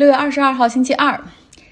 六月二十二号星期二，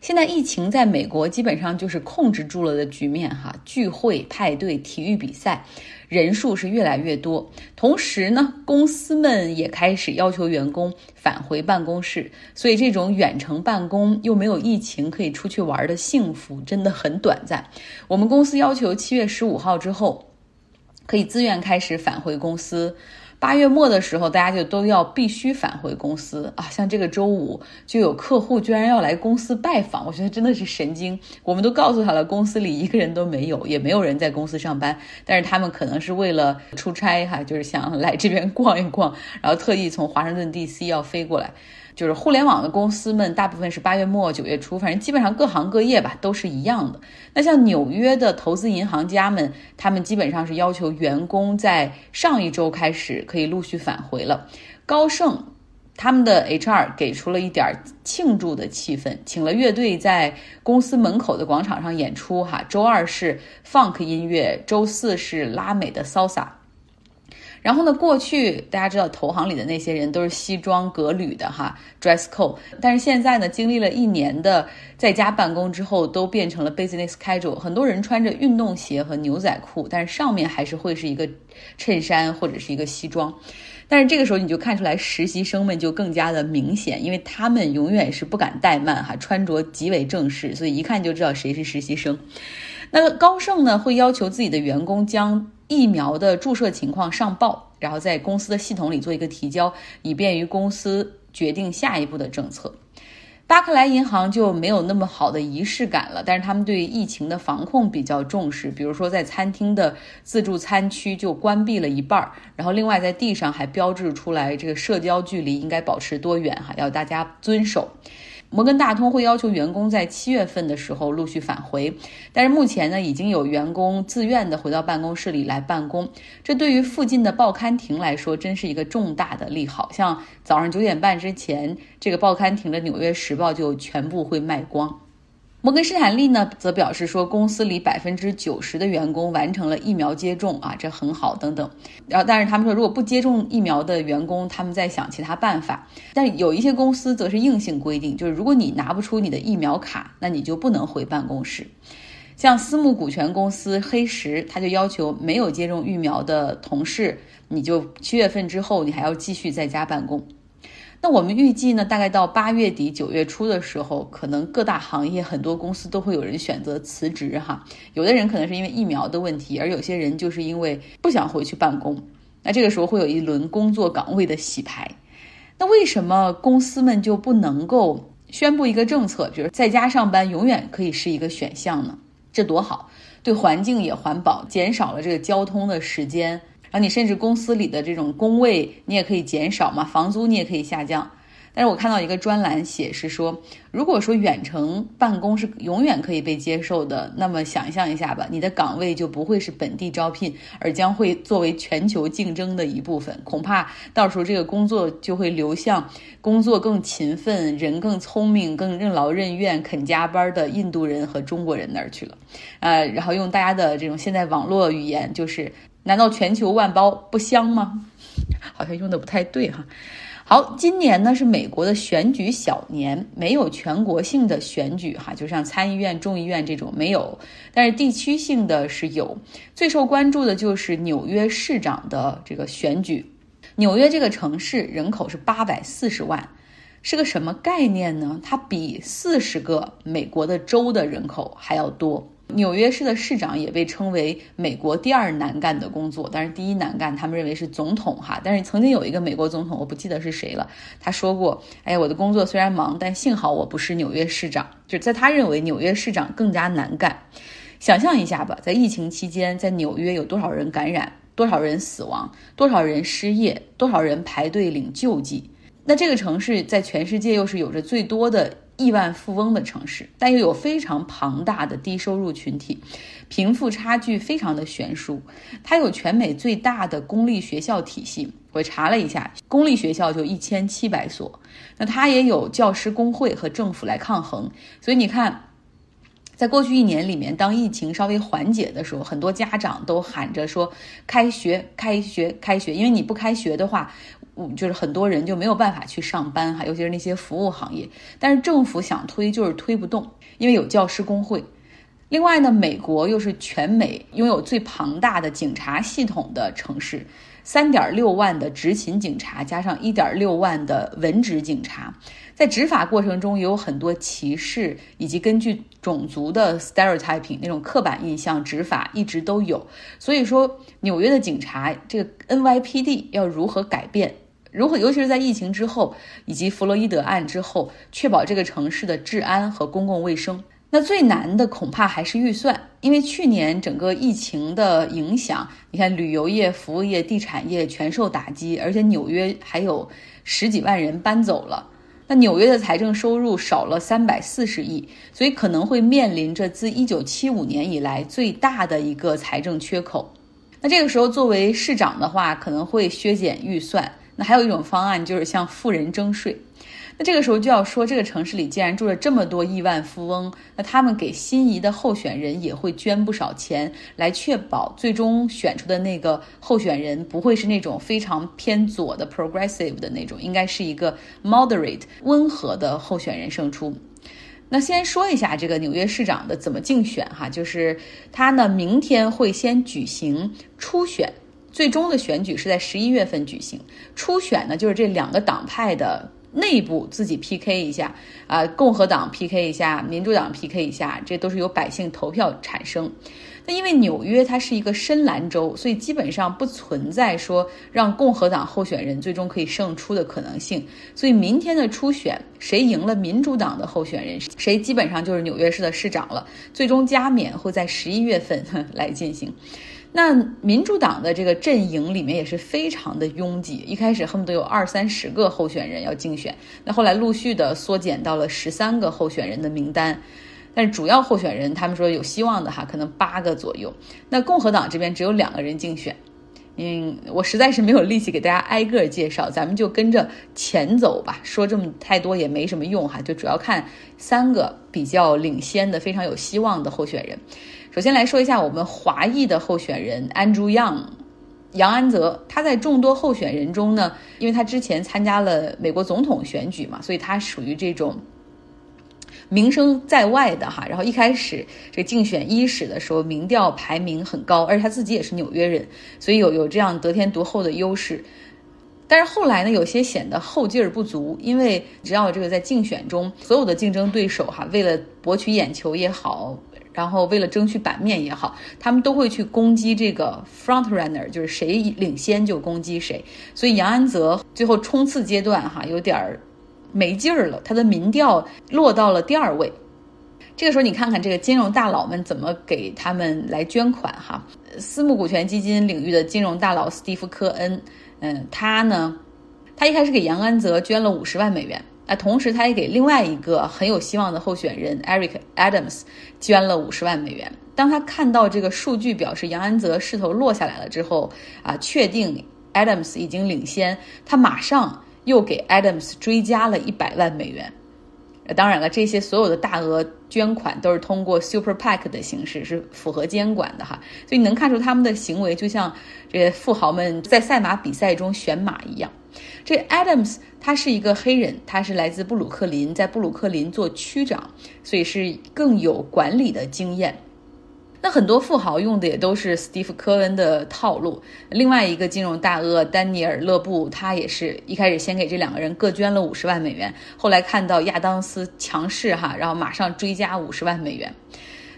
现在疫情在美国基本上就是控制住了的局面哈，聚会、派对、体育比赛人数是越来越多，同时呢，公司们也开始要求员工返回办公室，所以这种远程办公又没有疫情可以出去玩的幸福真的很短暂。我们公司要求七月十五号之后可以自愿开始返回公司。八月末的时候，大家就都要必须返回公司啊！像这个周五就有客户居然要来公司拜访，我觉得真的是神经。我们都告诉他了，公司里一个人都没有，也没有人在公司上班，但是他们可能是为了出差哈，就是想来这边逛一逛，然后特意从华盛顿 DC 要飞过来。就是互联网的公司们，大部分是八月末九月初，反正基本上各行各业吧都是一样的。那像纽约的投资银行家们，他们基本上是要求员工在上一周开始可以陆续返回了。高盛他们的 HR 给出了一点庆祝的气氛，请了乐队在公司门口的广场上演出。哈，周二是 Funk 音乐，周四是拉美的 Salsa。然后呢？过去大家知道，投行里的那些人都是西装革履的哈，dress code。但是现在呢，经历了一年的在家办公之后，都变成了 business casual。很多人穿着运动鞋和牛仔裤，但是上面还是会是一个衬衫或者是一个西装。但是这个时候你就看出来，实习生们就更加的明显，因为他们永远是不敢怠慢哈，穿着极为正式，所以一看就知道谁是实习生。那个高盛呢，会要求自己的员工将。疫苗的注射情况上报，然后在公司的系统里做一个提交，以便于公司决定下一步的政策。巴克莱银行就没有那么好的仪式感了，但是他们对疫情的防控比较重视，比如说在餐厅的自助餐区就关闭了一半儿，然后另外在地上还标志出来这个社交距离应该保持多远哈，要大家遵守。摩根大通会要求员工在七月份的时候陆续返回，但是目前呢，已经有员工自愿的回到办公室里来办公。这对于附近的报刊亭来说，真是一个重大的利好。像早上九点半之前，这个报刊亭的《纽约时报》就全部会卖光。摩根士坦利呢，则表示说，公司里百分之九十的员工完成了疫苗接种啊，这很好等等。然后，但是他们说，如果不接种疫苗的员工，他们在想其他办法。但有一些公司则是硬性规定，就是如果你拿不出你的疫苗卡，那你就不能回办公室。像私募股权公司黑石，他就要求没有接种疫苗的同事，你就七月份之后，你还要继续在家办公。那我们预计呢，大概到八月底九月初的时候，可能各大行业很多公司都会有人选择辞职哈。有的人可能是因为疫苗的问题，而有些人就是因为不想回去办公。那这个时候会有一轮工作岗位的洗牌。那为什么公司们就不能够宣布一个政策，比如在家上班永远可以是一个选项呢？这多好，对环境也环保，减少了这个交通的时间。然后你甚至公司里的这种工位你也可以减少嘛，房租你也可以下降。但是我看到一个专栏写是说，如果说远程办公是永远可以被接受的，那么想象一下吧，你的岗位就不会是本地招聘，而将会作为全球竞争的一部分。恐怕到时候这个工作就会流向工作更勤奋、人更聪明、更任劳任怨、肯加班的印度人和中国人那儿去了。呃，然后用大家的这种现在网络语言就是。难道全球万包不香吗？好像用的不太对哈。好，今年呢是美国的选举小年，没有全国性的选举哈，就像参议院、众议院这种没有，但是地区性的是有。最受关注的就是纽约市长的这个选举。纽约这个城市人口是八百四十万，是个什么概念呢？它比四十个美国的州的人口还要多。纽约市的市长也被称为美国第二难干的工作，但是第一难干，他们认为是总统哈。但是曾经有一个美国总统，我不记得是谁了，他说过：“哎，我的工作虽然忙，但幸好我不是纽约市长。”就在他认为纽约市长更加难干。想象一下吧，在疫情期间，在纽约有多少人感染，多少人死亡，多少人失业，多少人排队领救济？那这个城市在全世界又是有着最多的。亿万富翁的城市，但又有非常庞大的低收入群体，贫富差距非常的悬殊。它有全美最大的公立学校体系，我查了一下，公立学校就一千七百所。那它也有教师工会和政府来抗衡。所以你看，在过去一年里面，当疫情稍微缓解的时候，很多家长都喊着说：“开学，开学，开学！”因为你不开学的话。嗯就是很多人就没有办法去上班哈，尤其是那些服务行业。但是政府想推就是推不动，因为有教师工会。另外呢，美国又是全美拥有最庞大的警察系统的城市，三点六万的执勤警察加上一点六万的文职警察，在执法过程中也有很多歧视以及根据种族的 stereotyping 那种刻板印象执法一直都有。所以说，纽约的警察这个 NYPD 要如何改变？如何，尤其是在疫情之后以及弗洛伊德案之后，确保这个城市的治安和公共卫生？那最难的恐怕还是预算，因为去年整个疫情的影响，你看旅游业、服务业、地产业全受打击，而且纽约还有十几万人搬走了。那纽约的财政收入少了三百四十亿，所以可能会面临着自一九七五年以来最大的一个财政缺口。那这个时候，作为市长的话，可能会削减预算。那还有一种方案就是向富人征税。那这个时候就要说，这个城市里既然住了这么多亿万富翁，那他们给心仪的候选人也会捐不少钱，来确保最终选出的那个候选人不会是那种非常偏左的 progressive 的那种，应该是一个 moderate 温和的候选人胜出。那先说一下这个纽约市长的怎么竞选哈，就是他呢明天会先举行初选，最终的选举是在十一月份举行。初选呢就是这两个党派的。内部自己 PK 一下啊，共和党 PK 一下，民主党 PK 一下，这都是由百姓投票产生。那因为纽约它是一个深蓝州，所以基本上不存在说让共和党候选人最终可以胜出的可能性。所以明天的初选，谁赢了民主党的候选人，谁基本上就是纽约市的市长了。最终加冕会在十一月份来进行。那民主党的这个阵营里面也是非常的拥挤，一开始恨不得有二三十个候选人要竞选，那后来陆续的缩减到了十三个候选人的名单，但是主要候选人他们说有希望的哈，可能八个左右。那共和党这边只有两个人竞选，嗯，我实在是没有力气给大家挨个介绍，咱们就跟着前走吧，说这么太多也没什么用哈，就主要看三个比较领先的、非常有希望的候选人。首先来说一下我们华裔的候选人 Andrew Yang，杨安泽。他在众多候选人中呢，因为他之前参加了美国总统选举嘛，所以他属于这种名声在外的哈。然后一开始这竞选伊始的时候，民调排名很高，而且他自己也是纽约人，所以有有这样得天独厚的优势。但是后来呢，有些显得后劲儿不足，因为只要这个在竞选中，所有的竞争对手哈，为了博取眼球也好。然后为了争取版面也好，他们都会去攻击这个 front runner，就是谁领先就攻击谁。所以杨安泽最后冲刺阶段哈有点儿没劲儿了，他的民调落到了第二位。这个时候你看看这个金融大佬们怎么给他们来捐款哈。私募股权基金领域的金融大佬斯蒂夫科恩，嗯，他呢，他一开始给杨安泽捐了五十万美元。那同时，他也给另外一个很有希望的候选人 Eric Adams 捐了五十万美元。当他看到这个数据表示杨安泽势头落下来了之后，啊，确定 Adams 已经领先，他马上又给 Adams 追加了一百万美元。当然了，这些所有的大额捐款都是通过 Super PAC 的形式，是符合监管的哈。所以你能看出他们的行为就像这些富豪们在赛马比赛中选马一样。这 Adams 他是一个黑人，他是来自布鲁克林，在布鲁克林做区长，所以是更有管理的经验。那很多富豪用的也都是斯蒂夫·科恩的套路。另外一个金融大鳄丹尼尔·勒布，他也是一开始先给这两个人各捐了五十万美元，后来看到亚当斯强势哈，然后马上追加五十万美元。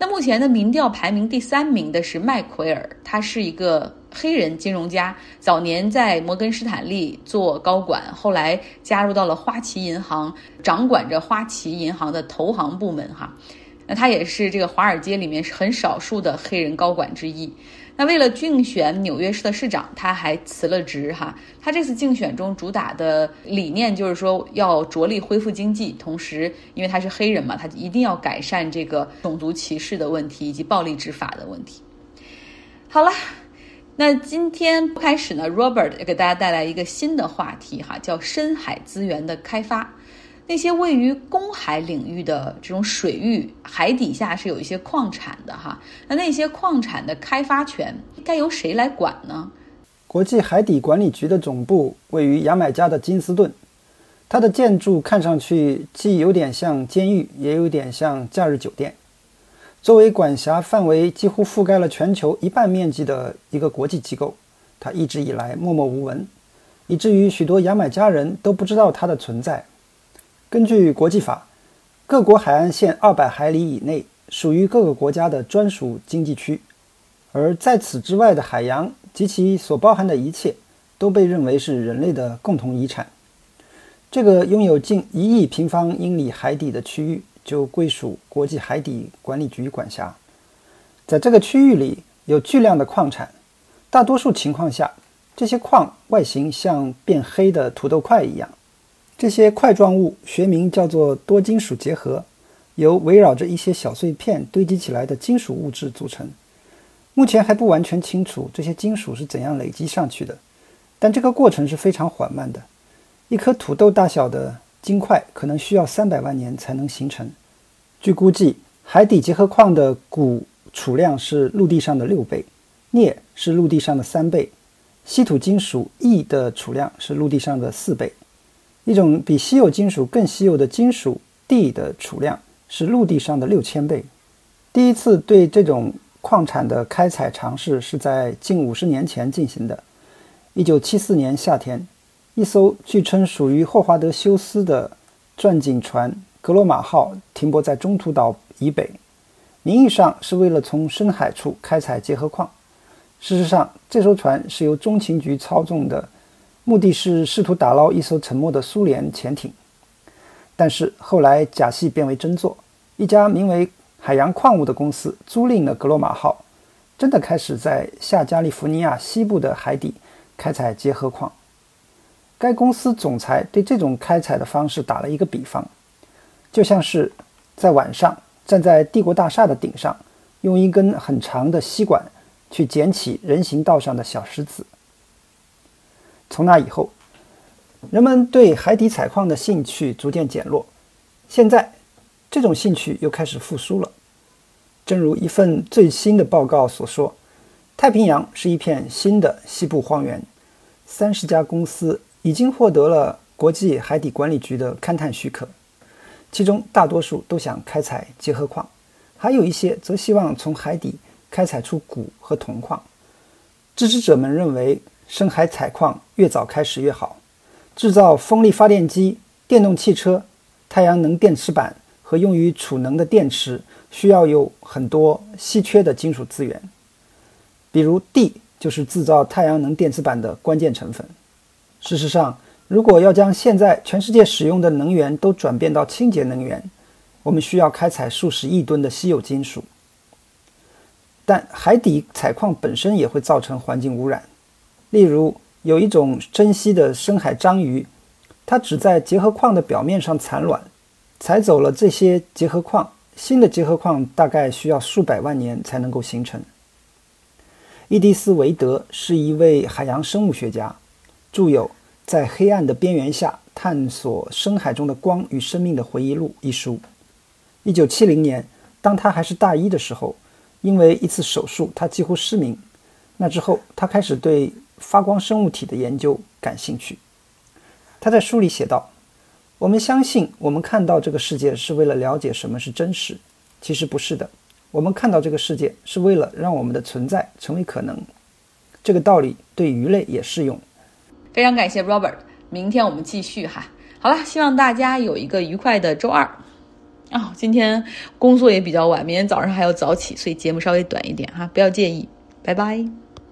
那目前的民调排名第三名的是麦奎尔，他是一个黑人金融家，早年在摩根士坦利做高管，后来加入到了花旗银行，掌管着花旗银行的投行部门哈。那他也是这个华尔街里面很少数的黑人高管之一。那为了竞选纽约市的市长，他还辞了职哈。他这次竞选中主打的理念就是说要着力恢复经济，同时因为他是黑人嘛，他一定要改善这个种族歧视的问题以及暴力执法的问题。好了，那今天开始呢，Robert 要给大家带来一个新的话题哈，叫深海资源的开发。那些位于公海领域的这种水域，海底下是有一些矿产的哈。那那些矿产的开发权该由谁来管呢？国际海底管理局的总部位于牙买加的金斯顿，它的建筑看上去既有点像监狱，也有点像假日酒店。作为管辖范围几乎覆盖了全球一半面积的一个国际机构，它一直以来默默无闻，以至于许多牙买加人都不知道它的存在。根据国际法，各国海岸线二百海里以内属于各个国家的专属经济区，而在此之外的海洋。及其所包含的一切都被认为是人类的共同遗产。这个拥有近一亿平方英里海底的区域就归属国际海底管理局管辖。在这个区域里有巨量的矿产，大多数情况下，这些矿外形像变黑的土豆块一样。这些块状物学名叫做多金属结合，由围绕着一些小碎片堆积起来的金属物质组成。目前还不完全清楚这些金属是怎样累积上去的，但这个过程是非常缓慢的。一颗土豆大小的金块可能需要三百万年才能形成。据估计，海底结合矿的钴储量是陆地上的六倍，镍是陆地上的三倍，稀土金属铱的储量是陆地上的四倍。一种比稀有金属更稀有的金属锑的储量是陆地上的六千倍。第一次对这种矿产的开采尝试是在近五十年前进行的。一九七四年夏天，一艘据称属于霍华德·休斯的钻井船“格罗马号”停泊在中途岛以北，名义上是为了从深海处开采结合矿。事实上，这艘船是由中情局操纵的，目的是试图打捞一艘沉没的苏联潜艇。但是后来假戏变为真做，一家名为……海洋矿物的公司租赁了格罗马号，真的开始在下加利福尼亚西部的海底开采结合矿。该公司总裁对这种开采的方式打了一个比方，就像是在晚上站在帝国大厦的顶上，用一根很长的吸管去捡起人行道上的小石子。从那以后，人们对海底采矿的兴趣逐渐减弱。现在。这种兴趣又开始复苏了。正如一份最新的报告所说，太平洋是一片新的西部荒原。三十家公司已经获得了国际海底管理局的勘探许可，其中大多数都想开采结合矿，还有一些则希望从海底开采出钴和铜矿。支持者们认为，深海采矿越早开始越好。制造风力发电机、电动汽车、太阳能电池板。和用于储能的电池需要有很多稀缺的金属资源，比如锑就是制造太阳能电池板的关键成分。事实上，如果要将现在全世界使用的能源都转变到清洁能源，我们需要开采数十亿吨的稀有金属。但海底采矿本身也会造成环境污染，例如有一种珍稀的深海章鱼，它只在结核矿的表面上产卵。采走了这些结合矿，新的结合矿大概需要数百万年才能够形成。伊迪丝·韦德是一位海洋生物学家，著有《在黑暗的边缘下探索深海中的光与生命的回忆录》一书。1970年，当他还是大一的时候，因为一次手术，他几乎失明。那之后，他开始对发光生物体的研究感兴趣。他在书里写道。我们相信，我们看到这个世界是为了了解什么是真实。其实不是的，我们看到这个世界是为了让我们的存在成为可能。这个道理对鱼类也适用。非常感谢 Robert，明天我们继续哈。好了，希望大家有一个愉快的周二。啊，今天工作也比较晚，明天早上还要早起，所以节目稍微短一点哈，不要介意。拜拜。